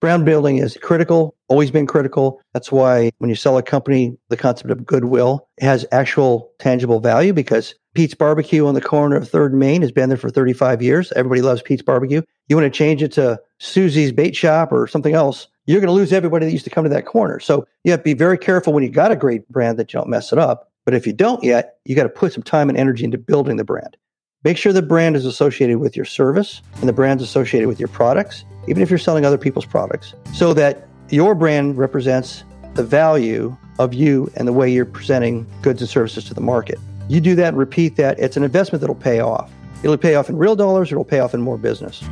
Brand building is critical, always been critical. That's why when you sell a company, the concept of goodwill has actual tangible value because Pete's Barbecue on the corner of 3rd and Main has been there for 35 years. Everybody loves Pete's Barbecue. You want to change it to Susie's Bait Shop or something else, you're going to lose everybody that used to come to that corner. So you have to be very careful when you got a great brand that you don't mess it up. But if you don't yet, you got to put some time and energy into building the brand. Make sure the brand is associated with your service and the brand's associated with your products, even if you're selling other people's products, so that your brand represents the value of you and the way you're presenting goods and services to the market. You do that and repeat that, it's an investment that'll pay off. It'll pay off in real dollars, it'll pay off in more business.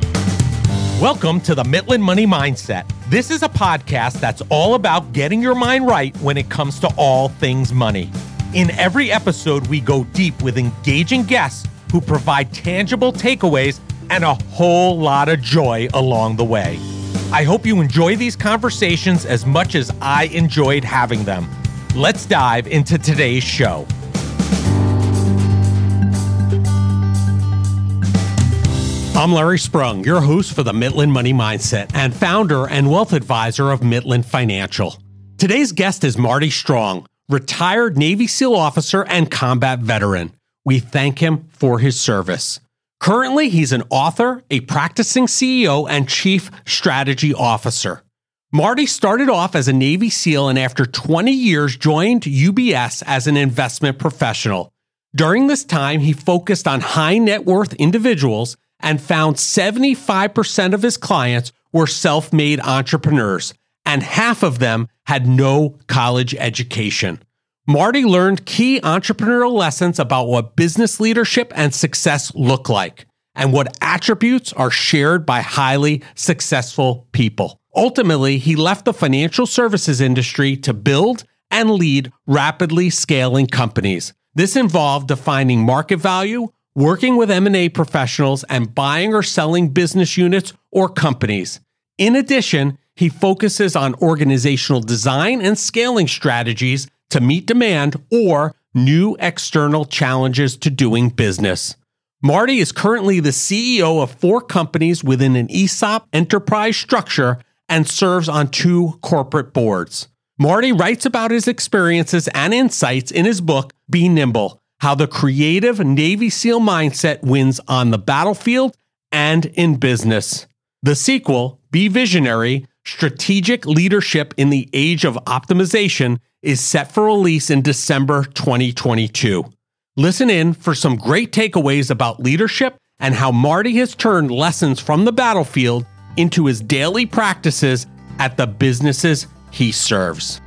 Welcome to the Mitlin Money Mindset. This is a podcast that's all about getting your mind right when it comes to all things money. In every episode, we go deep with engaging guests who provide tangible takeaways and a whole lot of joy along the way. I hope you enjoy these conversations as much as I enjoyed having them. Let's dive into today's show. I'm Larry Sprung, your host for the Mitlin Money Mindset and founder and wealth advisor of Mitlin Financial. Today's guest is Marty Strong, retired Navy SEAL officer and combat veteran. We thank him for his service. Currently, he's an author, a practicing CEO, and chief strategy officer. Marty started off as a Navy SEAL and after 20 years joined UBS as an investment professional. During this time, he focused on high net worth individuals and found 75% of his clients were self made entrepreneurs, and half of them had no college education. Marty learned key entrepreneurial lessons about what business leadership and success look like and what attributes are shared by highly successful people. Ultimately, he left the financial services industry to build and lead rapidly scaling companies. This involved defining market value, working with M&A professionals and buying or selling business units or companies. In addition, he focuses on organizational design and scaling strategies to meet demand or new external challenges to doing business. Marty is currently the CEO of four companies within an ESOP enterprise structure and serves on two corporate boards. Marty writes about his experiences and insights in his book, Be Nimble How the Creative Navy SEAL Mindset Wins on the Battlefield and in Business. The sequel, Be Visionary Strategic Leadership in the Age of Optimization, is set for release in December 2022. Listen in for some great takeaways about leadership and how Marty has turned lessons from the battlefield into his daily practices at the businesses he serves.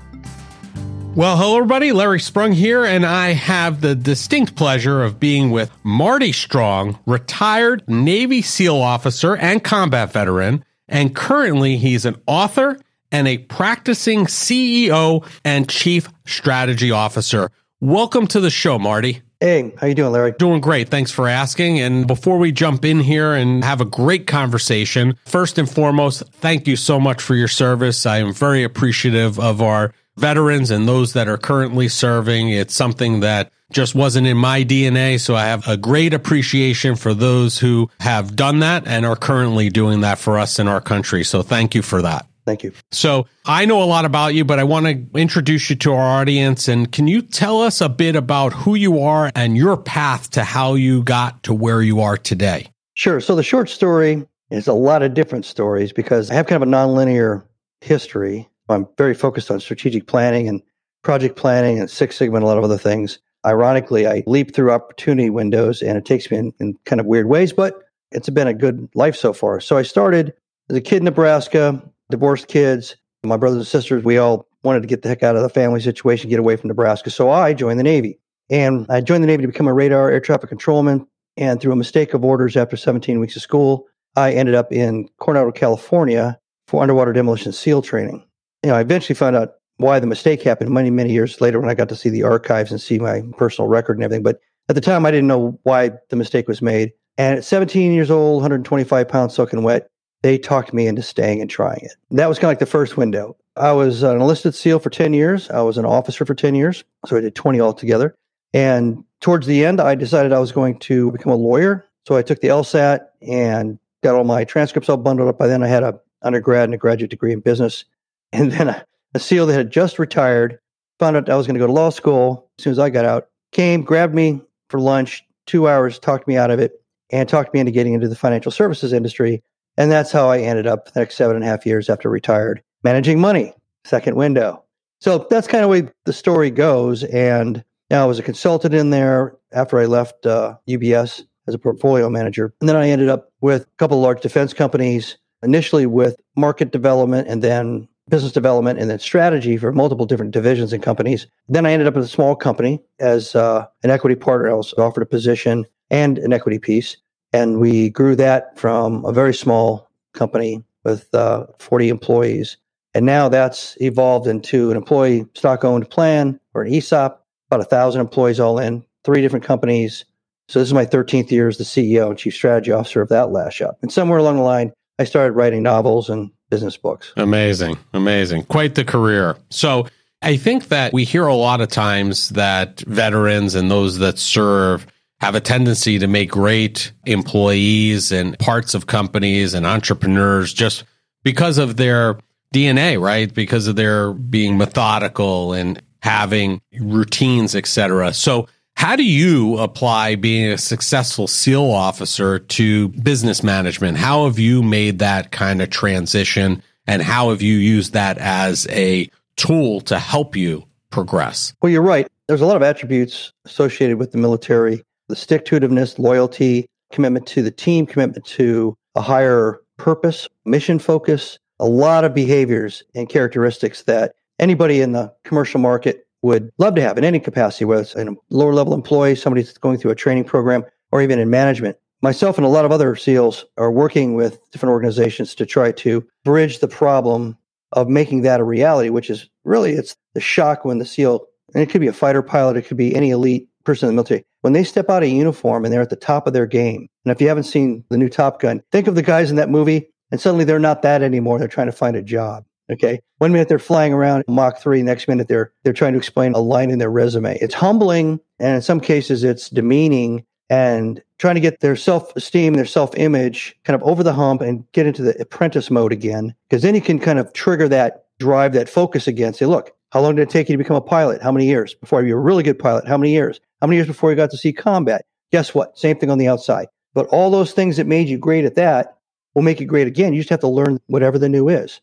Well, hello, everybody. Larry Sprung here, and I have the distinct pleasure of being with Marty Strong, retired Navy SEAL officer and combat veteran. And currently, he's an author and a practicing CEO and chief strategy officer. Welcome to the show, Marty. Hey, how you doing, Larry? Doing great. Thanks for asking. And before we jump in here and have a great conversation, first and foremost, thank you so much for your service. I am very appreciative of our veterans and those that are currently serving. It's something that just wasn't in my DNA. So I have a great appreciation for those who have done that and are currently doing that for us in our country. So thank you for that. Thank you. So I know a lot about you, but I want to introduce you to our audience. And can you tell us a bit about who you are and your path to how you got to where you are today? Sure. So the short story is a lot of different stories because I have kind of a nonlinear history. I'm very focused on strategic planning and project planning and Six Sigma and a lot of other things. Ironically, I leap through opportunity windows and it takes me in, in kind of weird ways, but it's been a good life so far. So I started as a kid in Nebraska, divorced kids. My brothers and sisters, we all wanted to get the heck out of the family situation, get away from Nebraska. So I joined the Navy. And I joined the Navy to become a radar air traffic controlman. And through a mistake of orders after 17 weeks of school, I ended up in Coronado, California for underwater demolition SEAL training. You know, I eventually found out why the mistake happened many, many years later when I got to see the archives and see my personal record and everything. But at the time, I didn't know why the mistake was made. And at 17 years old, 125 pounds soaking wet, they talked me into staying and trying it. That was kind of like the first window. I was an enlisted SEAL for 10 years. I was an officer for 10 years. So I did 20 altogether. And towards the end, I decided I was going to become a lawyer. So I took the LSAT and got all my transcripts all bundled up. By then, I had a undergrad and a graduate degree in business. And then a, a SEAL that had just retired found out I was going to go to law school as soon as I got out, came, grabbed me for lunch, two hours, talked me out of it, and talked me into getting into the financial services industry. And that's how I ended up the next seven and a half years after retired, managing money, second window. So that's kind of way the story goes. And now I was a consultant in there after I left uh, UBS as a portfolio manager. And then I ended up with a couple of large defense companies, initially with market development and then business development and then strategy for multiple different divisions and companies. Then I ended up with a small company as uh, an equity partner. I was offered a position and an equity piece. And we grew that from a very small company with uh, 40 employees. And now that's evolved into an employee stock owned plan or an ESOP, about a thousand employees all in, three different companies. So this is my 13th year as the CEO and chief strategy officer of that last shop. And somewhere along the line, I started writing novels and business books. Amazing. Amazing. Quite the career. So I think that we hear a lot of times that veterans and those that serve have a tendency to make great employees and parts of companies and entrepreneurs just because of their DNA, right? Because of their being methodical and having routines, etc. So how do you apply being a successful SEAL officer to business management? How have you made that kind of transition and how have you used that as a tool to help you progress? Well, you're right. There's a lot of attributes associated with the military the stick to itiveness, loyalty, commitment to the team, commitment to a higher purpose, mission focus, a lot of behaviors and characteristics that anybody in the commercial market would love to have in any capacity, whether it's a lower level employee, somebody that's going through a training program, or even in management. Myself and a lot of other SEALs are working with different organizations to try to bridge the problem of making that a reality, which is really it's the shock when the SEAL, and it could be a fighter pilot, it could be any elite person in the military, when they step out of uniform and they're at the top of their game. And if you haven't seen the new Top Gun, think of the guys in that movie, and suddenly they're not that anymore. They're trying to find a job. Okay. One minute they're flying around Mach 3, next minute they're they're trying to explain a line in their resume. It's humbling and in some cases it's demeaning and trying to get their self-esteem, their self-image kind of over the hump and get into the apprentice mode again. Because then you can kind of trigger that drive, that focus again. Say, look, how long did it take you to become a pilot? How many years before you were a really good pilot? How many years? How many years before you got to see combat? Guess what? Same thing on the outside. But all those things that made you great at that will make you great again. You just have to learn whatever the new is.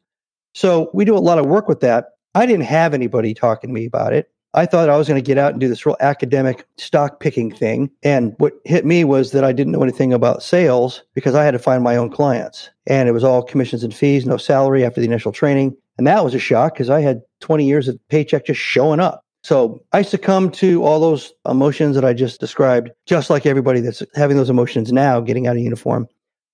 So we do a lot of work with that. I didn't have anybody talking to me about it. I thought I was going to get out and do this real academic stock picking thing. And what hit me was that I didn't know anything about sales because I had to find my own clients. And it was all commissions and fees, no salary after the initial training. And that was a shock because I had 20 years of paycheck just showing up. So I succumbed to all those emotions that I just described, just like everybody that's having those emotions now getting out of uniform.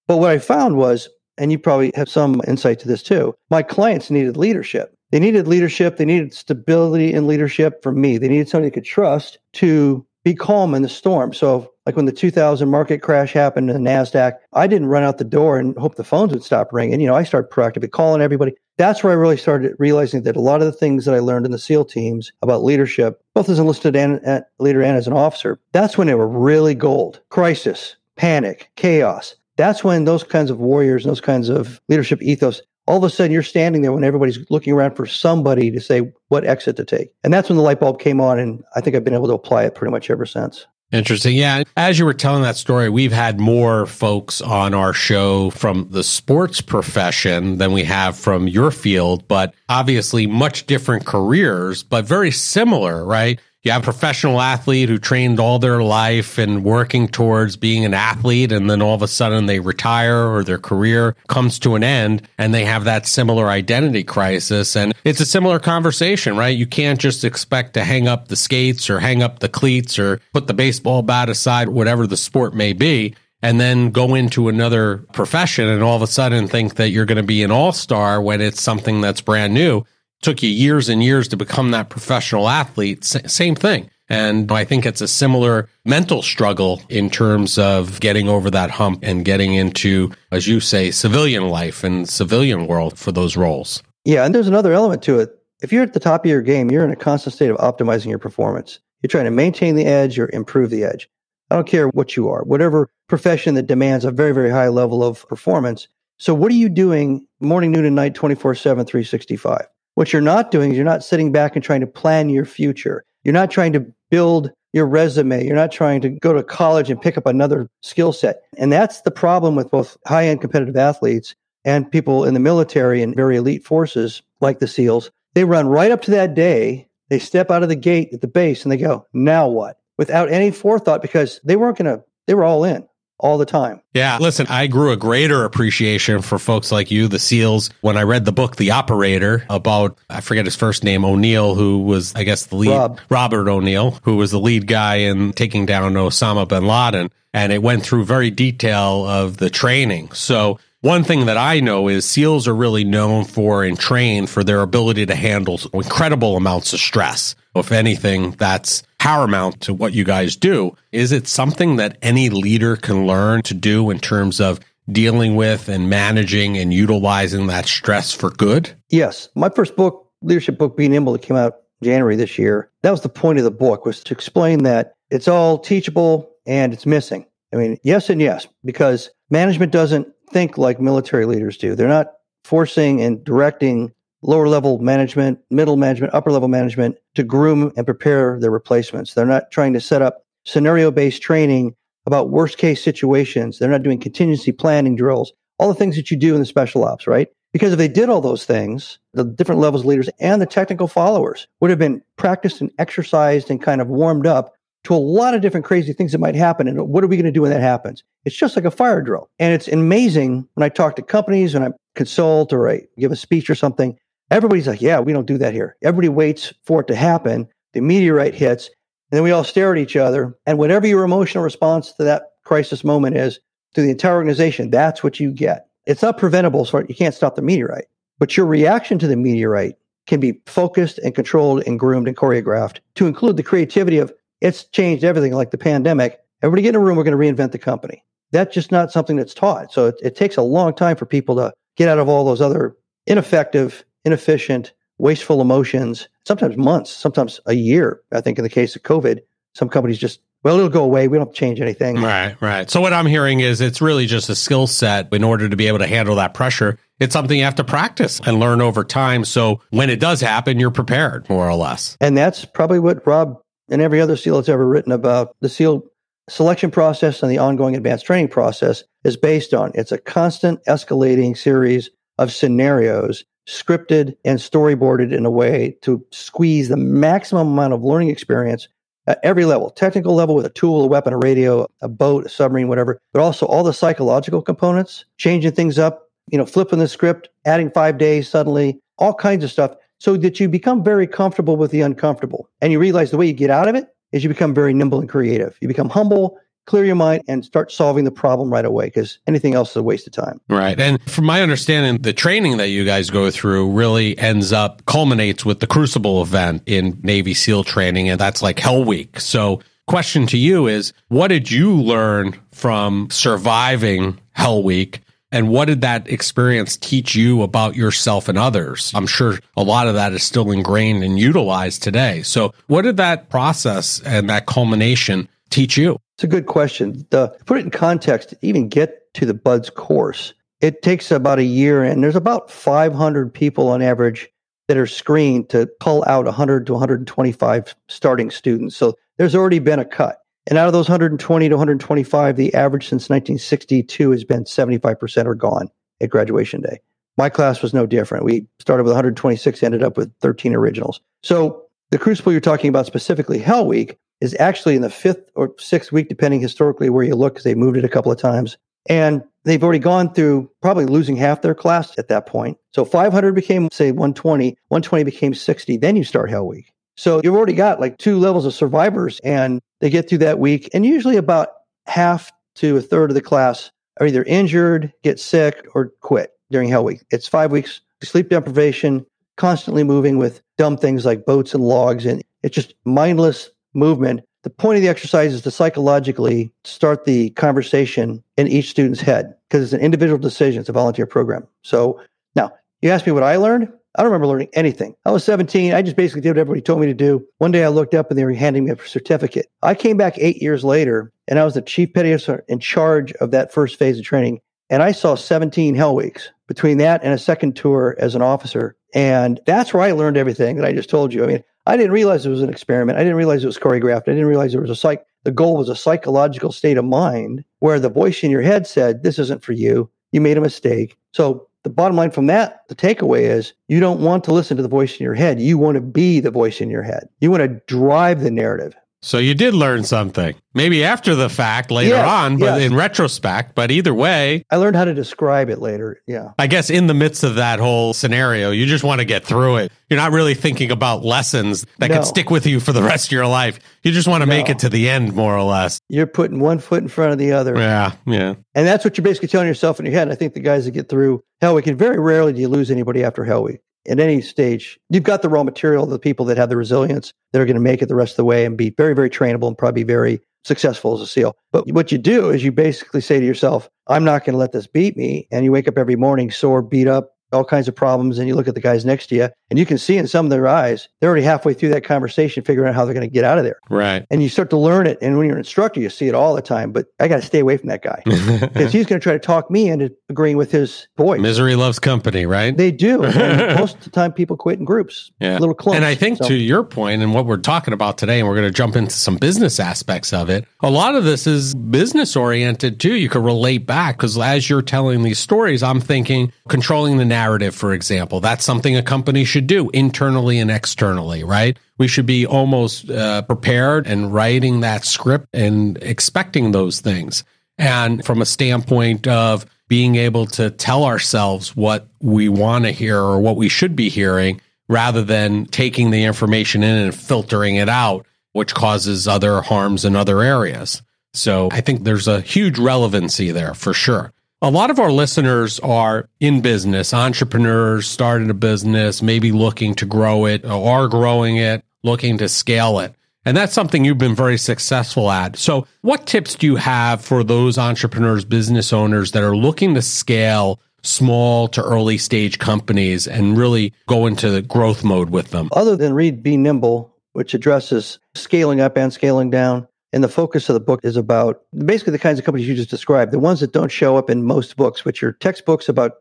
But what I found was, and you probably have some insight to this too, my clients needed leadership. They needed leadership. They needed stability in leadership from me. They needed somebody they could trust to be calm in the storm. So, like when the 2000 market crash happened in the NASDAQ, I didn't run out the door and hope the phones would stop ringing. You know, I started proactively calling everybody. That's where I really started realizing that a lot of the things that I learned in the SEAL teams about leadership, both as enlisted and, uh, leader and as an officer, that's when they were really gold. Crisis, panic, chaos. That's when those kinds of warriors and those kinds of leadership ethos all of a sudden you're standing there when everybody's looking around for somebody to say what exit to take. And that's when the light bulb came on. And I think I've been able to apply it pretty much ever since. Interesting. Yeah. As you were telling that story, we've had more folks on our show from the sports profession than we have from your field, but obviously much different careers, but very similar, right? You have a professional athlete who trained all their life and working towards being an athlete and then all of a sudden they retire or their career comes to an end and they have that similar identity crisis. And it's a similar conversation right? You can't just expect to hang up the skates or hang up the cleats or put the baseball bat aside whatever the sport may be and then go into another profession and all of a sudden think that you're going to be an all-star when it's something that's brand new took you years and years to become that professional athlete. S- same thing. And I think it's a similar mental struggle in terms of getting over that hump and getting into, as you say, civilian life and civilian world for those roles. Yeah. And there's another element to it. If you're at the top of your game, you're in a constant state of optimizing your performance. You're trying to maintain the edge or improve the edge. I don't care what you are, whatever profession that demands a very, very high level of performance, So, what are you doing morning, noon, and night, 24 7, 365? What you're not doing is you're not sitting back and trying to plan your future. You're not trying to build your resume. You're not trying to go to college and pick up another skill set. And that's the problem with both high end competitive athletes and people in the military and very elite forces like the SEALs. They run right up to that day. They step out of the gate at the base and they go, now what? Without any forethought because they weren't going to, they were all in all the time. Yeah. Listen, I grew a greater appreciation for folks like you, the SEALs, when I read the book, The Operator, about, I forget his first name, O'Neill, who was, I guess, the lead, Rob. Robert O'Neill, who was the lead guy in taking down Osama bin Laden. And it went through very detail of the training. So one thing that I know is SEALs are really known for and trained for their ability to handle incredible amounts of stress. If anything, that's paramount to what you guys do. Is it something that any leader can learn to do in terms of dealing with and managing and utilizing that stress for good? Yes. My first book, leadership book, Being Nimble, that came out January this year, that was the point of the book was to explain that it's all teachable and it's missing. I mean, yes and yes, because management doesn't think like military leaders do. They're not forcing and directing lower level management, middle management, upper level management to groom and prepare their replacements. They're not trying to set up scenario based training about worst case situations. They're not doing contingency planning drills, all the things that you do in the special ops, right? Because if they did all those things, the different levels of leaders and the technical followers would have been practiced and exercised and kind of warmed up to a lot of different crazy things that might happen. And what are we going to do when that happens? It's just like a fire drill. And it's amazing when I talk to companies, and I consult or I give a speech or something, everybody's like, yeah, we don't do that here. Everybody waits for it to happen. The meteorite hits, and then we all stare at each other. And whatever your emotional response to that crisis moment is to the entire organization, that's what you get. It's not preventable, so you can't stop the meteorite. But your reaction to the meteorite can be focused and controlled and groomed and choreographed to include the creativity of it's changed everything like the pandemic. Everybody get in a room, we're going to reinvent the company. That's just not something that's taught. So it, it takes a long time for people to get out of all those other ineffective, inefficient, wasteful emotions, sometimes months, sometimes a year. I think in the case of COVID, some companies just well, it'll go away. We don't change anything. Right, right. So what I'm hearing is it's really just a skill set in order to be able to handle that pressure. It's something you have to practice and learn over time. So when it does happen, you're prepared more or less. And that's probably what Rob and every other SEAL that's ever written about the SEAL selection process and the ongoing advanced training process is based on. It's a constant escalating series of scenarios scripted and storyboarded in a way to squeeze the maximum amount of learning experience at every level technical level with a tool, a weapon, a radio, a boat, a submarine, whatever, but also all the psychological components, changing things up, you know, flipping the script, adding five days suddenly, all kinds of stuff so that you become very comfortable with the uncomfortable. And you realize the way you get out of it is you become very nimble and creative. You become humble, clear your mind, and start solving the problem right away because anything else is a waste of time. Right. And from my understanding, the training that you guys go through really ends up culminates with the Crucible event in Navy SEAL training, and that's like Hell Week. So, question to you is what did you learn from surviving Hell Week? And what did that experience teach you about yourself and others? I'm sure a lot of that is still ingrained and utilized today. So, what did that process and that culmination teach you? It's a good question. The, put it in context, even get to the BUD/S course, it takes about a year, and there's about 500 people on average that are screened to pull out 100 to 125 starting students. So there's already been a cut. And out of those 120 to 125, the average since 1962 has been 75% are gone at graduation day. My class was no different. We started with 126, ended up with 13 originals. So the crucible you're talking about specifically, Hell Week, is actually in the fifth or sixth week, depending historically where you look, because they moved it a couple of times. And they've already gone through probably losing half their class at that point. So 500 became, say, 120, 120 became 60. Then you start Hell Week. So you've already got like two levels of survivors, and they get through that week. And usually about half to a third of the class are either injured, get sick, or quit during Hell Week. It's five weeks sleep deprivation, constantly moving with dumb things like boats and logs, and it's just mindless movement. The point of the exercise is to psychologically start the conversation in each student's head because it's an individual decision. It's a volunteer program. So now you ask me what I learned. I don't remember learning anything. I was 17. I just basically did what everybody told me to do. One day I looked up and they were handing me a certificate. I came back eight years later and I was the chief petty officer in charge of that first phase of training. And I saw 17 Hell Weeks between that and a second tour as an officer. And that's where I learned everything that I just told you. I mean, I didn't realize it was an experiment. I didn't realize it was choreographed. I didn't realize there was a psych. The goal was a psychological state of mind where the voice in your head said, "This isn't for you. You made a mistake." So the bottom line from that, the takeaway is you don't want to listen to the voice in your head. You want to be the voice in your head. You want to drive the narrative. So you did learn something, maybe after the fact later Yes, on, but yes. in retrospect. But either way, I learned how to describe it later. Yeah. I guess in the midst of that whole scenario, you just want to get through it. You're not really thinking about lessons that No. could stick with you for the rest of your life. You just want to make it to the end, more or less. You're putting one foot in front of the other. Yeah, yeah. And that's what you're basically telling yourself in your head. I think the guys that get through Hell Week, and very rarely do you lose anybody after Hell Week. At any stage, you've got the raw material, the people that have the resilience that are going to make it the rest of the way and be very, very trainable and probably very successful as a SEAL. But what you do is you basically say to yourself, I'm not going to let this beat me. And you wake up every morning sore, beat up, all kinds of problems. And you look at the guys next to you and you can see in some of their eyes, they're already halfway through that conversation, figuring out how they're going to get out of there. Right. And you start to learn it. And when you're an instructor, you see it all the time. But I got to stay away from that guy because he's going to try to talk me into agreeing with his voice. Misery loves company, right? They do. Most of the time, people quit in groups, Yeah. little clumps. And I think So- to your point and what we're talking about today, and we're going to jump into some business aspects of it, a lot of this is business oriented too. You could relate back because as you're telling these stories, I'm thinking controlling the narrative, for example. That's something a company should do internally and externally, right? We should be almost uh, prepared and writing that script and expecting those things. And from a standpoint of being able to tell ourselves what we want to hear or what we should be hearing rather than taking the information in and filtering it out, which causes other harms in other areas. So I think there's a huge relevancy there for sure. A lot of our listeners are in business, entrepreneurs, started a business, maybe looking to grow it or are growing it, looking to scale it. And that's something you've been very successful at. So, what tips do you have for those entrepreneurs, business owners that are looking to scale small to early stage companies and really go into the growth mode with them? other than read Be Nimble, which addresses scaling up and scaling down. And the focus of the book is about basically the kinds of companies you just described, the ones that don't show up in most books, which are textbooks about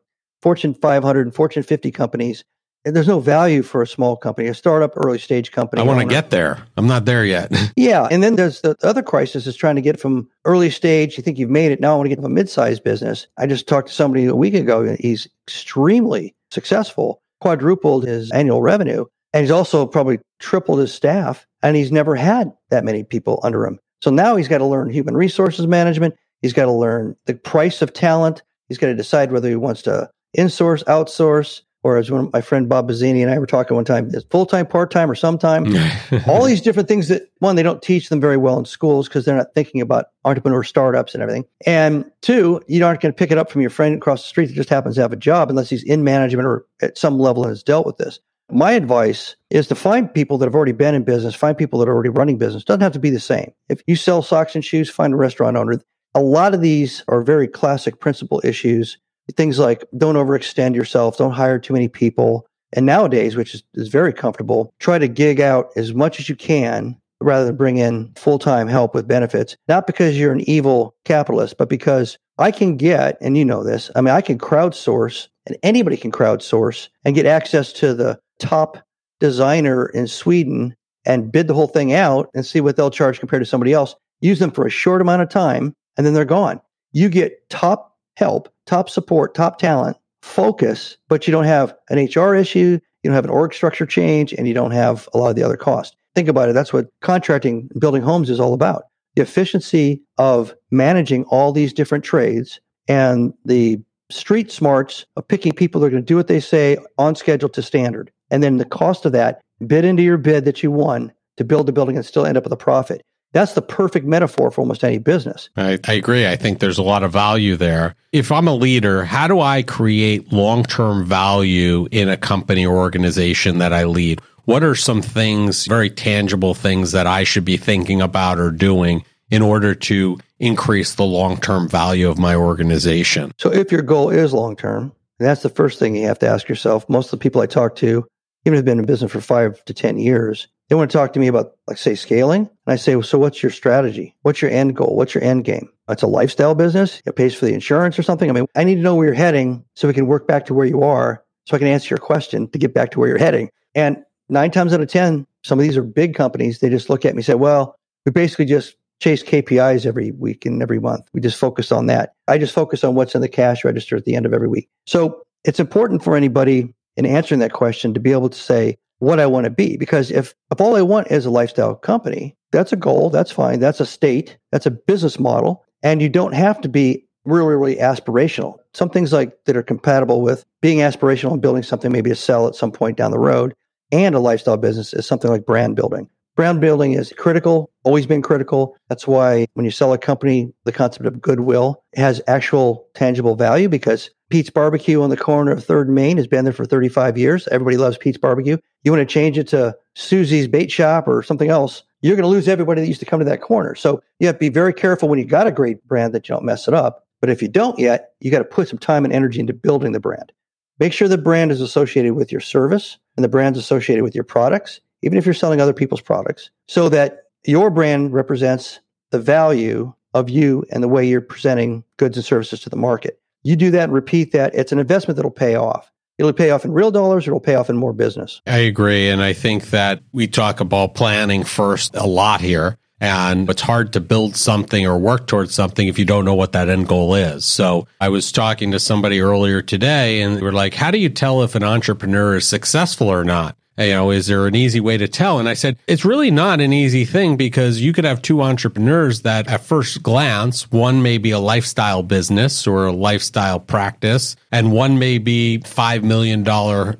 Fortune 500 and Fortune 50 companies. And there's no value for a small company, a startup, early stage company. I want to get there. I'm not there yet. Yeah. And then there's the other crisis is trying to get from early stage. You think you've made it. Now I want to get to a mid-sized business. I just talked to somebody a week ago. He's extremely successful, quadrupled his annual revenue. And he's also probably tripled his staff. And he's never had that many people under him. So now he's got to learn human resources management. He's got to learn the price of talent. He's got to decide whether he wants to insource, outsource, or as one of my friend Bob Bazzini and I were talking one time, is full time, part time, or sometime all these different things that one they don't teach them very well in schools because they're not thinking about entrepreneur startups and everything and two you aren't going to pick it up from your friend across the street that just happens to have a job unless he's in management or at some level has dealt with this my advice is to find people that have already been in business find people that are already running business. Doesn't have to be the same. If you sell socks and shoes find a restaurant owner. A lot of these are very classic principle issues. Things like don't overextend yourself don't hire too many people. And nowadays, which is, is very comfortable, try to gig out as much as you can rather than bring in full time help with benefits. Not because you're an evil capitalist, but because I can get, and you know this, I mean, I can crowdsource, and anybody can crowdsource and get access to the top designer in Sweden and bid the whole thing out and see what they'll charge compared to somebody else. Use them for a short amount of time, and then they're gone. You get top help, top support, top talent focus, but you don't have an HR issue, you don't have an org structure change, and you don't have a lot of the other costs. Think about it. That's what contracting, building homes is all about. The efficiency of managing all these different trades and the street smarts of picking people that are going to do what they say on schedule to standard. And then the cost of that, bid into your bid that you won to build the building and still end up with a profit. That's the perfect metaphor for almost any business. I, I agree. I think there's a lot of value there. If I'm a leader, how do I create long term value in a company or organization that I lead? What are some things, very tangible things that I should be thinking about or doing in order to increase the long term value of my organization? So if your goal is long term, that's the first thing you have to ask yourself. Most of the people I talk to, even if they've been in business for five to 10 years, they want to talk to me about, like, say, scaling. And I say, well, so what's your strategy? What's your end goal? What's your end game? it's a lifestyle business. It pays for the insurance or something. I mean, I need to know where you're heading so we can work back to where you are so I can answer your question to get back to where you're heading. And nine times out of 10, some of these are big companies. They just look at me and say, well, we basically just chase KPIs every week and every month. We just focus on that. I just focus on what's in the cash register at the end of every week. So it's important for anybody in answering that question to be able to say what I want to be. Because if, if all I want is a lifestyle company, that's a goal. That's fine. That's a state. That's a business model. And you don't have to be really, really aspirational. Some things like that are compatible with being aspirational and building something maybe to sell at some point down the road and a lifestyle business is something like brand building. Brand building is critical, always been critical. That's why when you sell a company, the concept of goodwill has actual tangible value because Pete's Barbecue on the corner of 3rd and Main has been there for 35 years. Everybody loves Pete's Barbecue. You want to change it to Susie's Bait Shop or something else, you're going to lose everybody that used to come to that corner. So you have to be very careful when you got a great brand that you don't mess it up. But if you don't yet, you got to put some time and energy into building the brand. Make sure the brand is associated with your service and the brand's associated with your products even if you're selling other people's products, so that your brand represents the value of you and the way you're presenting goods and services to the market. You do that and repeat that. It's an investment that'll pay off. It'll pay off in real dollars, it'll pay off in more business. I agree. And I think that we talk about planning first a lot here. And it's hard to build something or work towards something if you don't know what that end goal is. So I was talking to somebody earlier today and we're like, how do you tell if an entrepreneur is successful or not? You oh, know, is there an easy way to tell? And I said, it's really not an easy thing because you could have two entrepreneurs that at first glance, one may be a lifestyle business or a lifestyle practice, and one may be $5 million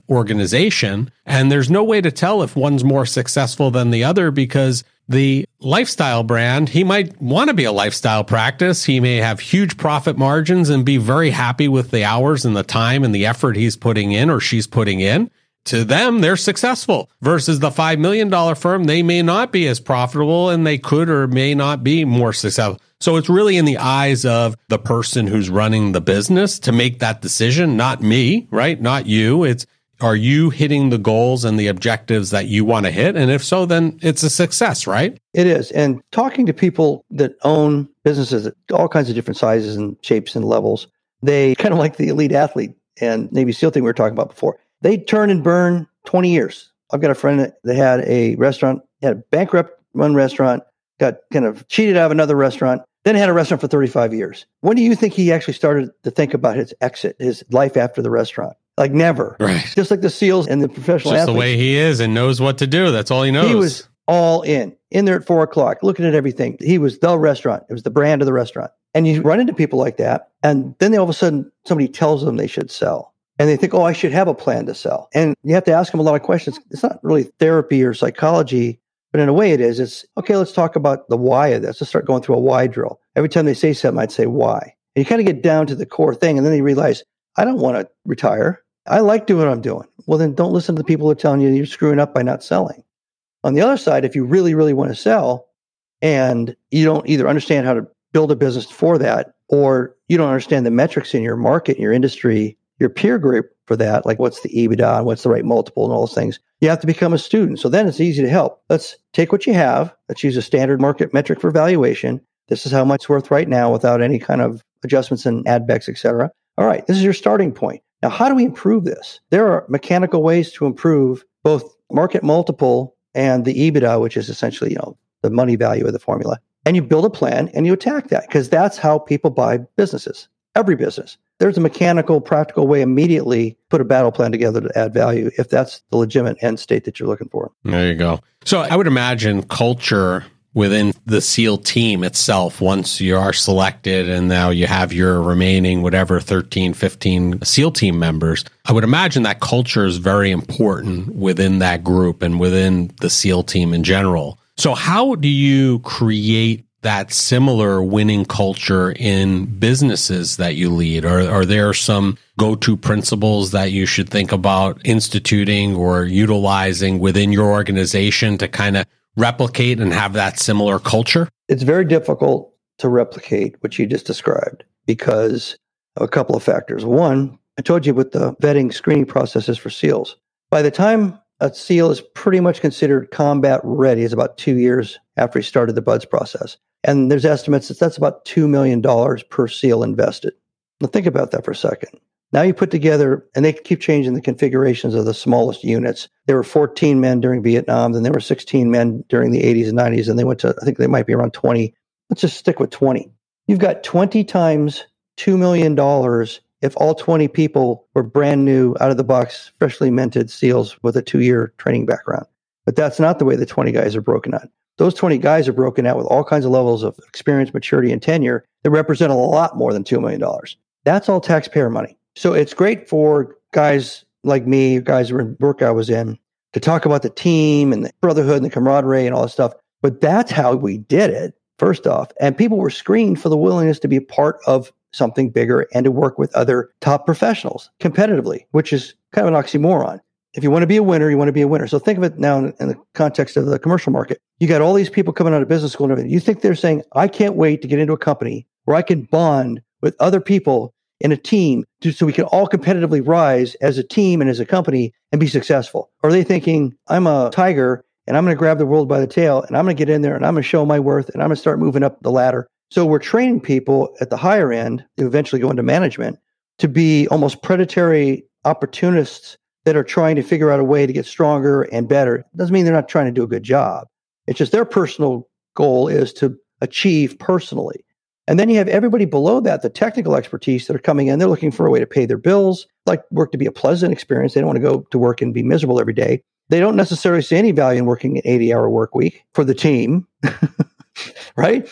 organization. And there's no way to tell if one's more successful than the other because the lifestyle brand, he might want to be a lifestyle practice. He may have huge profit margins and be very happy with the hours and the time and the effort he's putting in or she's putting in to them, they're successful versus the $5 million firm. They may not be as profitable and they could or may not be more successful. So it's really in the eyes of the person who's running the business to make that decision, not me, right? Not you. It's, are you hitting the goals and the objectives that you want to hit? And if so, then it's a success, right? It is. And talking to people that own businesses at all kinds of different sizes and shapes and levels, they kind of like the elite athlete and Navy SEAL thing we were talking about before they turn and burn 20 years. I've got a friend that had a restaurant, had a bankrupt run restaurant, got kind of cheated out of another restaurant, then had a restaurant for 35 years. When do you think he actually started to think about his exit, his life after the restaurant? Like never. Right. Just like the SEALs and the professional Just athletes. the way he is and knows what to do. That's all he knows. He was all in, in there at four o'clock, looking at everything. He was the restaurant. It was the brand of the restaurant. And you run into people like that. And then they, all of a sudden, somebody tells them they should sell and they think, oh, I should have a plan to sell. And you have to ask them a lot of questions. It's not really therapy or psychology, but in a way it is. It's okay, let's talk about the why of this. Let's start going through a why drill. Every time they say something, I'd say why. And you kind of get down to the core thing. And then they realize, I don't want to retire. I like doing what I'm doing. Well, then don't listen to the people who are telling you you're screwing up by not selling. On the other side, if you really, really want to sell and you don't either understand how to build a business for that or you don't understand the metrics in your market, in your industry, your peer group for that, like what's the EBITDA and what's the right multiple and all those things. You have to become a student. So then it's easy to help. Let's take what you have. Let's use a standard market metric for valuation. This is how much it's worth right now without any kind of adjustments and ad backs, et cetera. All right, this is your starting point. Now, how do we improve this? There are mechanical ways to improve both market multiple and the EBITDA, which is essentially, you know, the money value of the formula. And you build a plan and you attack that because that's how people buy businesses every business. There's a mechanical, practical way immediately put a battle plan together to add value if that's the legitimate end state that you're looking for. There you go. So I would imagine culture within the SEAL team itself, once you are selected and now you have your remaining whatever 13, 15 SEAL team members, I would imagine that culture is very important within that group and within the SEAL team in general. So how do you create that similar winning culture in businesses that you lead? Are, are there some go to principles that you should think about instituting or utilizing within your organization to kind of replicate and have that similar culture? It's very difficult to replicate what you just described because of a couple of factors. One, I told you with the vetting screening processes for SEALs. By the time a SEAL is pretty much considered combat ready. It's about two years after he started the BUD/S process. And there's estimates that that's about $2 million per SEAL invested. Now, think about that for a second. Now you put together, and they keep changing the configurations of the smallest units. There were 14 men during Vietnam, then there were 16 men during the 80s and 90s, and they went to, I think they might be around 20. Let's just stick with 20. You've got 20 times $2 million if all 20 people were brand new, out of the box, freshly minted SEALs with a two year training background. But that's not the way the 20 guys are broken out. Those 20 guys are broken out with all kinds of levels of experience, maturity, and tenure that represent a lot more than $2 million. That's all taxpayer money. So it's great for guys like me, guys who were in work I was in, to talk about the team and the brotherhood and the camaraderie and all that stuff. But that's how we did it, first off. And people were screened for the willingness to be part of something bigger and to work with other top professionals competitively, which is kind of an oxymoron. If you want to be a winner, you want to be a winner. So think of it now in, the context of the commercial market. You got all these people coming out of business school and everything. You think they're saying, I can't wait to get into a company where I can bond with other people in a team to, so we can all competitively rise as a team and as a company and be successful? Or are they thinking, I'm a tiger and I'm going to grab the world by the tail and I'm going to get in there and I'm going to show my worth and I'm going to start moving up the ladder? So we're training people at the higher end who eventually go into management to be almost predatory opportunists that are trying to figure out a way to get stronger and better. Doesn't mean they're not trying to do a good job. It's just their personal goal is to achieve personally. And then you have everybody below that, the technical expertise that are coming in. They're looking for a way to pay their bills, like work to be a pleasant experience. They don't want to go to work and be miserable every day. They don't necessarily see any value in working an 80 hour work week for the team, right?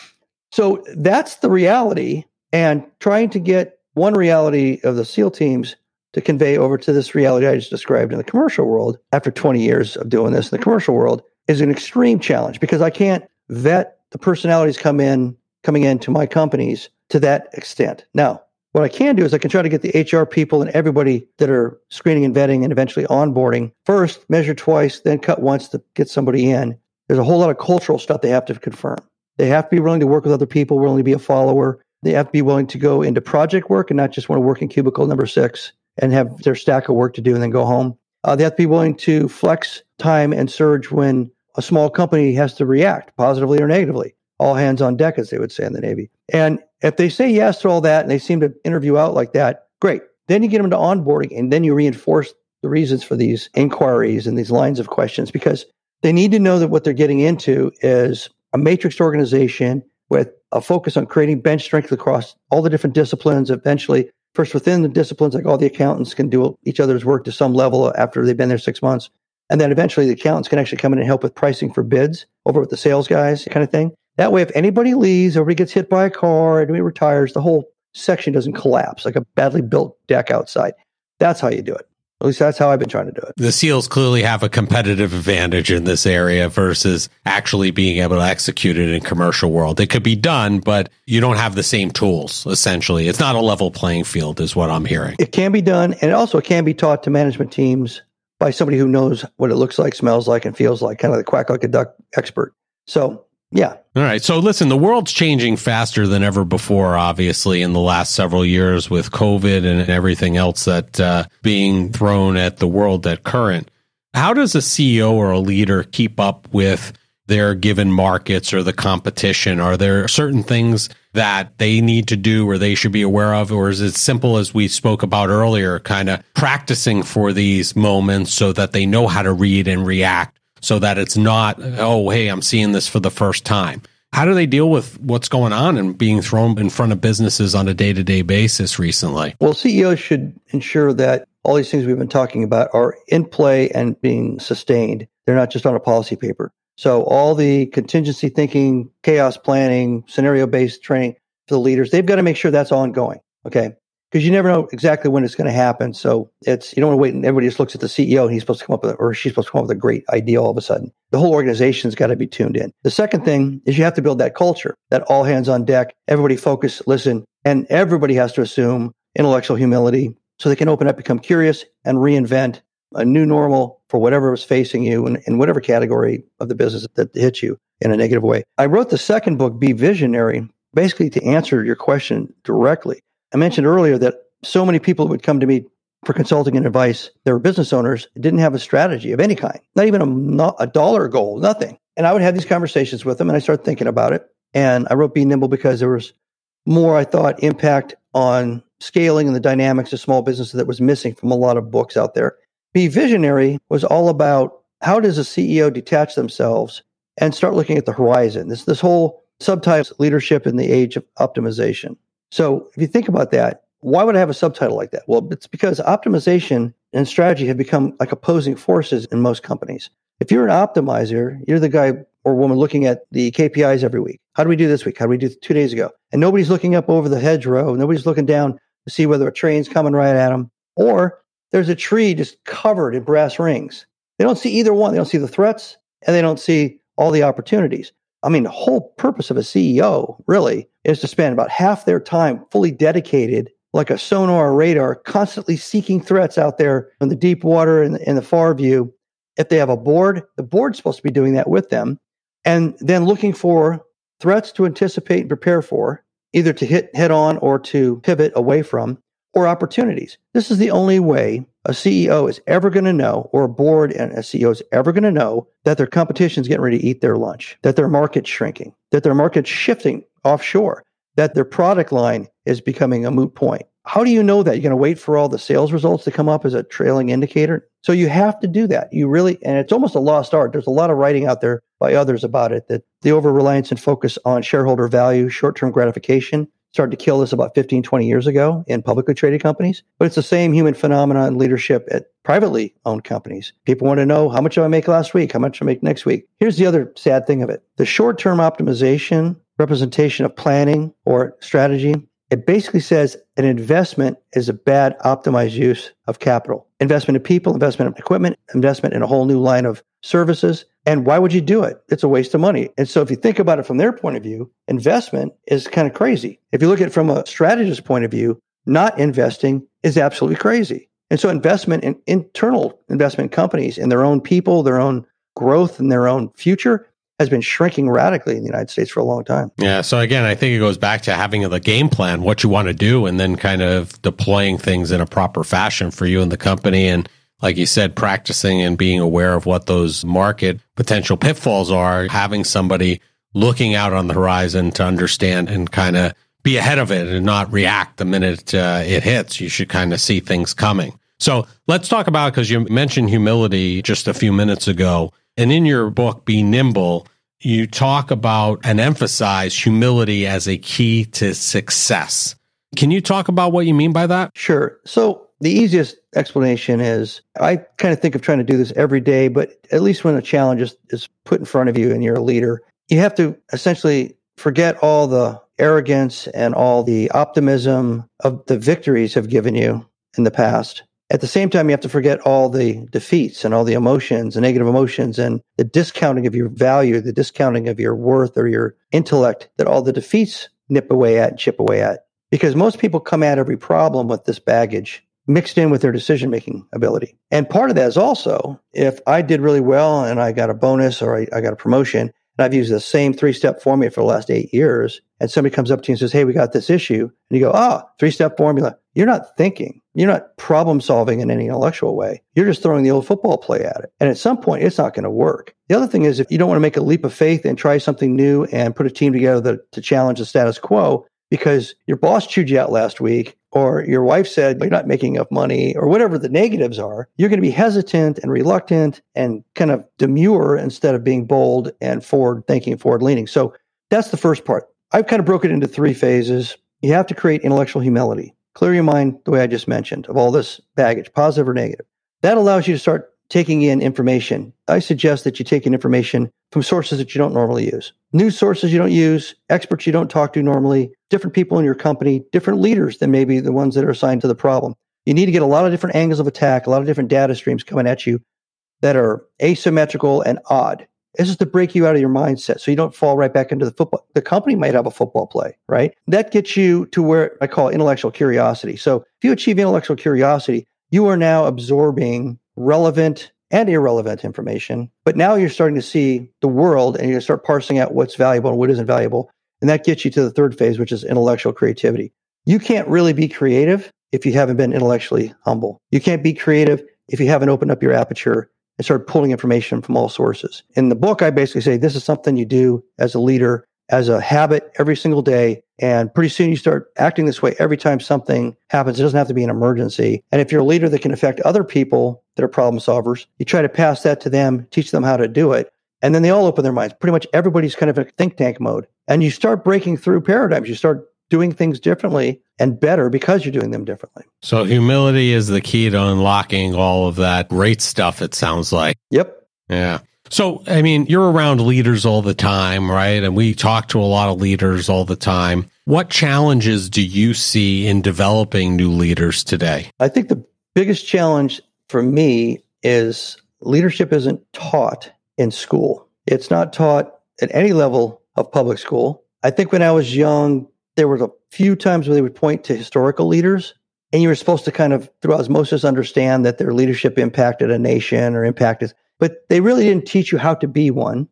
So that's the reality. And trying to get one reality of the SEAL teams to convey over to this reality I just described in the commercial world after 20 years of doing this in the commercial world is an extreme challenge because I can't vet the personalities come in coming into my companies to that extent. Now, what I can do is I can try to get the HR people and everybody that are screening and vetting and eventually onboarding first, measure twice, then cut once to get somebody in. There's a whole lot of cultural stuff they have to confirm. They have to be willing to work with other people, willing to be a follower. They have to be willing to go into project work and not just want to work in cubicle number six and have their stack of work to do and then go home. Uh, they have to be willing to flex time and surge when a small company has to react positively or negatively all hands on deck, as they would say in the Navy. And if they say yes to all that and they seem to interview out like that, great. Then you get them to onboarding and then you reinforce the reasons for these inquiries and these lines of questions because they need to know that what they're getting into is a matrix organization with a focus on creating bench strength across all the different disciplines. Eventually, first within the disciplines, like all the accountants can do each other's work to some level after they've been there six months. And then eventually the accountants can actually come in and help with pricing for bids over with the sales guys, kind of thing. That way, if anybody leaves, everybody gets hit by a car, anybody retires, the whole section doesn't collapse like a badly built deck outside. That's how you do it. At least that's how I've been trying to do it. The SEALs clearly have a competitive advantage in this area versus actually being able to execute it in commercial world. It could be done, but you don't have the same tools, essentially. It's not a level playing field, is what I'm hearing. It can be done, and also it also can be taught to management teams by somebody who knows what it looks like, smells like, and feels like, kind of the quack like a duck expert. So yeah. All right. So listen, the world's changing faster than ever before, obviously, in the last several years with COVID and everything else that uh, being thrown at the world at current. How does a CEO or a leader keep up with their given markets or the competition? Are there certain things that they need to do or they should be aware of? Or is it simple as we spoke about earlier, kind of practicing for these moments so that they know how to read and react so that it's not, oh, hey, I'm seeing this for the first time. How do they deal with what's going on and being thrown in front of businesses on a day to day basis recently? Well, CEOs should ensure that all these things we've been talking about are in play and being sustained. They're not just on a policy paper. So, all the contingency thinking, chaos planning, scenario based training for the leaders, they've got to make sure that's ongoing. Okay because you never know exactly when it's going to happen. So it's you don't want to wait and everybody just looks at the CEO and he's supposed to come up with or she's supposed to come up with a great idea all of a sudden. The whole organization's got to be tuned in. The second mm-hmm. thing is you have to build that culture, that all hands on deck, everybody focus, listen, and everybody has to assume intellectual humility so they can open up, become curious, and reinvent a new normal for whatever is facing you in, in whatever category of the business that hits you in a negative way. I wrote the second book, Be Visionary, basically to answer your question directly I mentioned earlier that so many people would come to me for consulting and advice. They were business owners, didn't have a strategy of any kind, not even a, a dollar goal, nothing. And I would have these conversations with them and I started thinking about it. And I wrote Be Nimble because there was more, I thought, impact on scaling and the dynamics of small businesses that was missing from a lot of books out there. Be Visionary was all about how does a CEO detach themselves and start looking at the horizon. This this whole subtitle leadership in the age of optimization. So if you think about that, why would I have a subtitle like that? Well, it's because optimization and strategy have become like opposing forces in most companies. If you're an optimizer, you're the guy or woman looking at the KPIs every week. How do we do this week? How do we do two days ago? And nobody's looking up over the hedgerow. Nobody's looking down to see whether a train's coming right at them or there's a tree just covered in brass rings. They don't see either one. They don't see the threats and they don't see all the opportunities. I mean, the whole purpose of a CEO really is to spend about half their time fully dedicated, like a sonar or radar, constantly seeking threats out there in the deep water and in the far view. If they have a board, the board's supposed to be doing that with them. And then looking for threats to anticipate and prepare for, either to hit head on or to pivot away from, or opportunities. This is the only way a CEO is ever going to know, or a board and a CEO is ever going to know that their competition is getting ready to eat their lunch, that their market's shrinking, that their market's shifting offshore, that their product line is becoming a moot point. How do you know that? You're going to wait for all the sales results to come up as a trailing indicator? So you have to do that. You really, and it's almost a lost art. There's a lot of writing out there by others about it that the over reliance and focus on shareholder value, short term gratification started to kill this about 15, 20 years ago in publicly traded companies. But it's the same human phenomenon in leadership at privately owned companies. People want to know how much did I make last week? How much did I make next week? Here's the other sad thing of it. The short term optimization, representation of planning or strategy, it basically says an investment is a bad optimized use of capital. Investment in people, investment in equipment, investment in a whole new line of services and why would you do it? It's a waste of money. And so if you think about it from their point of view, investment is kind of crazy. If you look at it from a strategist point of view, not investing is absolutely crazy. And so investment in internal investment companies in their own people, their own growth and their own future has been shrinking radically in the United States for a long time. Yeah. So again, I think it goes back to having the game plan, what you want to do, and then kind of deploying things in a proper fashion for you and the company. And like you said, practicing and being aware of what those market potential pitfalls are, having somebody looking out on the horizon to understand and kind of be ahead of it and not react the minute uh, it hits. You should kind of see things coming. So let's talk about because you mentioned humility just a few minutes ago. And in your book, Be Nimble, you talk about and emphasize humility as a key to success. Can you talk about what you mean by that? Sure. So the easiest explanation is I kind of think of trying to do this every day, but at least when a challenge is, is put in front of you and you're a leader, you have to essentially forget all the arrogance and all the optimism of the victories have given you in the past. At the same time, you have to forget all the defeats and all the emotions and negative emotions and the discounting of your value, the discounting of your worth or your intellect that all the defeats nip away at and chip away at. Because most people come at every problem with this baggage mixed in with their decision making ability. And part of that is also if I did really well and I got a bonus or I, I got a promotion, and I've used the same three step formula for the last eight years, and somebody comes up to you and says, Hey, we got this issue. And you go, Ah, oh, three step formula. You're not thinking. You're not problem solving in any intellectual way. You're just throwing the old football play at it. And at some point, it's not going to work. The other thing is, if you don't want to make a leap of faith and try something new and put a team together that, to challenge the status quo, because your boss chewed you out last week or your wife said you're not making enough money or whatever the negatives are, you're going to be hesitant and reluctant and kind of demure instead of being bold and forward thinking, forward leaning. So that's the first part. I've kind of broken it into three phases. You have to create intellectual humility. Clear your mind the way I just mentioned of all this baggage, positive or negative. That allows you to start taking in information. I suggest that you take in information from sources that you don't normally use. News sources you don't use, experts you don't talk to normally, different people in your company, different leaders than maybe the ones that are assigned to the problem. You need to get a lot of different angles of attack, a lot of different data streams coming at you that are asymmetrical and odd. This is to break you out of your mindset so you don't fall right back into the football. The company might have a football play, right? That gets you to where I call intellectual curiosity. So if you achieve intellectual curiosity, you are now absorbing relevant and irrelevant information. But now you're starting to see the world and you start parsing out what's valuable and what isn't valuable. And that gets you to the third phase, which is intellectual creativity. You can't really be creative if you haven't been intellectually humble. You can't be creative if you haven't opened up your aperture and started pulling information from all sources. In the book, I basically say this is something you do as a leader, as a habit every single day. And pretty soon you start acting this way every time something happens. It doesn't have to be an emergency. And if you're a leader that can affect other people that are problem solvers, you try to pass that to them, teach them how to do it. And then they all open their minds. Pretty much everybody's kind of in think tank mode. And you start breaking through paradigms. You start doing things differently and better because you're doing them differently. So humility is the key to unlocking all of that great stuff, it sounds like. Yep. Yeah. So, I mean, you're around leaders all the time, right? And we talk to a lot of leaders all the time. What challenges do you see in developing new leaders today? I think the biggest challenge for me is leadership isn't taught in school. It's not taught at any level of public school. I think when I was young, there were a few times where they would point to historical leaders, and you were supposed to kind of, through osmosis, understand that their leadership impacted a nation or impacted, but they really didn't teach you how to be one.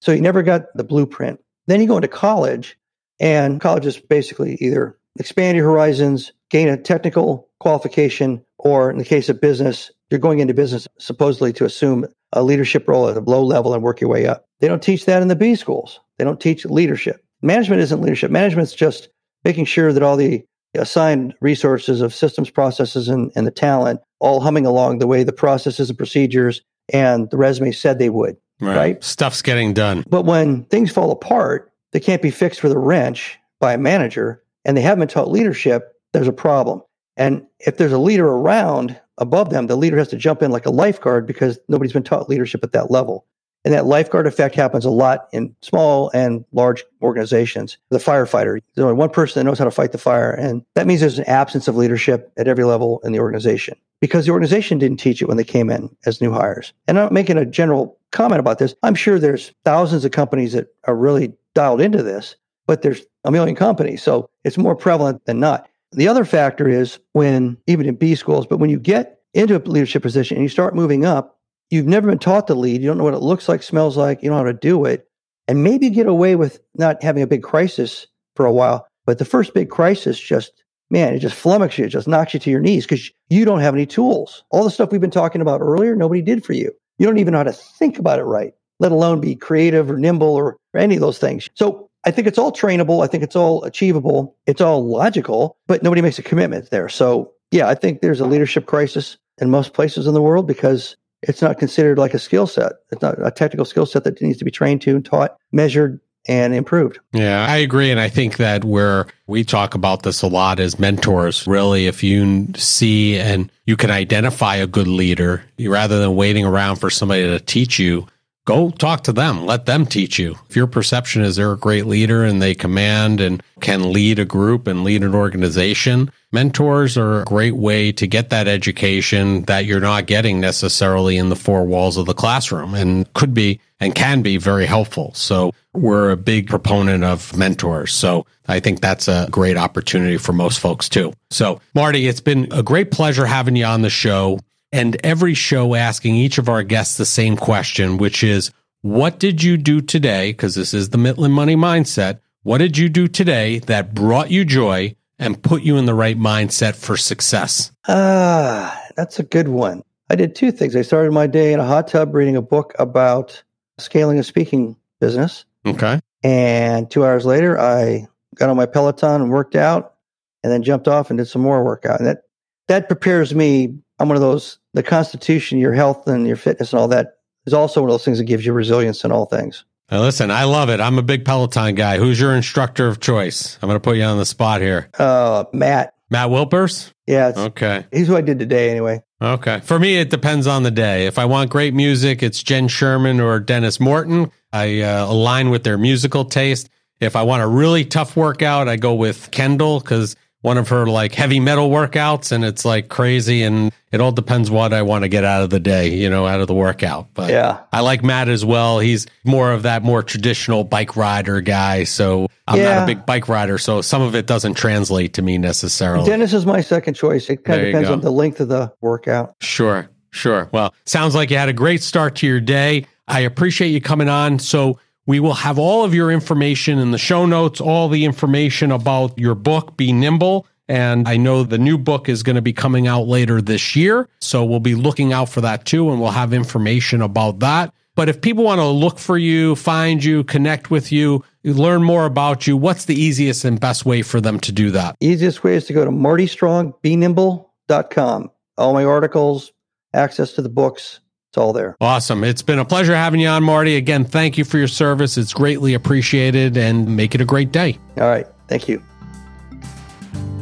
So you never got the blueprint. Then you go into college, and colleges basically either expand your horizons, gain a technical qualification, or in the case of business, you're going into business supposedly to assume a leadership role at a low level and work your way up. They don't teach that in the B schools. They don't teach leadership. Management isn't leadership. Management's just making sure that all the assigned resources of systems, processes, and, and the talent all humming along the way the processes and procedures and the resume said they would. Right. right. Stuff's getting done. But when things fall apart, they can't be fixed with a wrench by a manager and they haven't been taught leadership, there's a problem. And if there's a leader around above them, the leader has to jump in like a lifeguard because nobody's been taught leadership at that level. And that lifeguard effect happens a lot in small and large organizations. The firefighter, there's only one person that knows how to fight the fire. And that means there's an absence of leadership at every level in the organization because the organization didn't teach it when they came in as new hires. And I'm making a general comment about this. I'm sure there's thousands of companies that are really dialed into this, but there's a million companies. So it's more prevalent than not. The other factor is when, even in B schools, but when you get into a leadership position and you start moving up, you've never been taught to lead. You don't know what it looks like, smells like. You don't know how to do it. And maybe get away with not having a big crisis for a while. But the first big crisis just, man, it just flummoxes you, it just knocks you to your knees because you don't have any tools. All the stuff we've been talking about earlier, nobody did for you. You don't even know how to think about it right, let alone be creative or nimble or, or any of those things. So I think it's all trainable. I think it's all achievable. It's all logical, but nobody makes a commitment there. So yeah, I think there's a leadership crisis in most places in the world because it's not considered like a skill set. It's not a technical skill set that needs to be trained to and taught, measured, and improved. Yeah, I agree. And I think that where we talk about this a lot as mentors, really, if you see and you can identify a good leader, rather than waiting around for somebody to teach you, go talk to them. Let them teach you. If your perception is they're a great leader and they command and can lead a group and lead an organization, mentors are a great way to get that education that you're not getting necessarily in the four walls of the classroom and could be and can be very helpful. So we're a big proponent of mentors. So I think that's a great opportunity for most folks too. So Marty, it's been a great pleasure having you on the show and every show asking each of our guests the same question, which is, what did you do today? Because this is the Mitlin Money Mindset. What did you do today that brought you joy and put you in the right mindset for success? Ah, that's a good one. I did two things. I started my day in a hot tub reading a book about scaling a speaking business. Okay. And two hours later, I got on my Peloton and worked out and then jumped off and did some more workout. And that, that prepares me I'm one of those, the constitution, your health and your fitness and all that is also one of those things that gives you resilience in all things. Now listen, I love it. I'm a big Peloton guy. Who's your instructor of choice? I'm going to put you on the spot here. Uh, Matt. Matt Wilpers? Yeah. okay. He's who I did today anyway. Okay. For me, it depends on the day. If I want great music, it's Jenn Sherman or Denis Morton. I uh, align with their musical taste. If I want a really tough workout, I go with Kendall because one of her like heavy metal workouts and it's like crazy and it all depends what I want to get out of the day, you know, out of the workout. But yeah, I like Matt as well. He's more of that more traditional bike rider guy. So I'm yeah. not a big bike rider. So some of it doesn't translate to me necessarily. Denis is my second choice. It kind of depends on the length of the workout. Sure. Sure. Well, sounds like you had a great start to your day. I appreciate you coming on. So we will have all of your information in the show notes, all the information about your book, Be Nimble, And I know the new book is going to be coming out later this year. So we'll be looking out for that too. And we'll have information about that. But if people want to look for you, find you, connect with you, learn more about you, what's the easiest and best way for them to do that? Easiest way is to go to martystrongbenimble.com. All my articles, access to the books, it's all there. Awesome. It's been a pleasure having you on, Marty. Again, thank you for your service. It's greatly appreciated and make it a great day. All right. Thank you.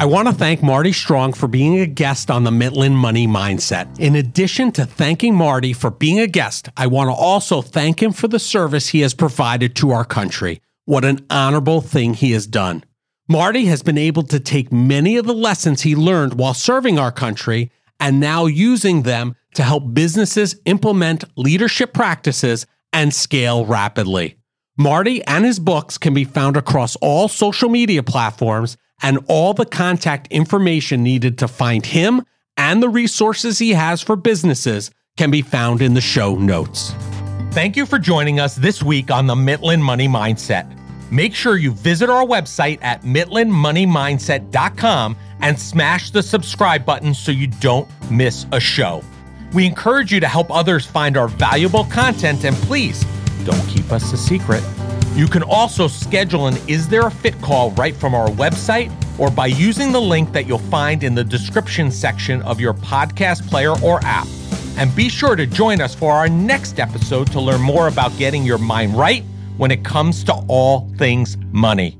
I want to thank Marty Strong for being a guest on the Mitlin Money Mindset. In addition to thanking Marty for being a guest, I want to also thank him for the service he has provided to our country. What an honorable thing he has done. Marty has been able to take many of the lessons he learned while serving our country and now using them to help businesses implement leadership practices and scale rapidly. Marty and his books can be found across all social media platforms and all the contact information needed to find him and the resources he has for businesses can be found in the show notes. Thank you for joining us this week on the Mitlin Money Mindset. Make sure you visit our website at mitlinmoneymindset.com and smash the subscribe button so you don't miss a show. We encourage you to help others find our valuable content and please don't keep us a secret. You can also schedule an Is There a Fit call right from our website or by using the link that you'll find in the description section of your podcast player or app. And be sure to join us for our next episode to learn more about getting your mind right when it comes to all things money.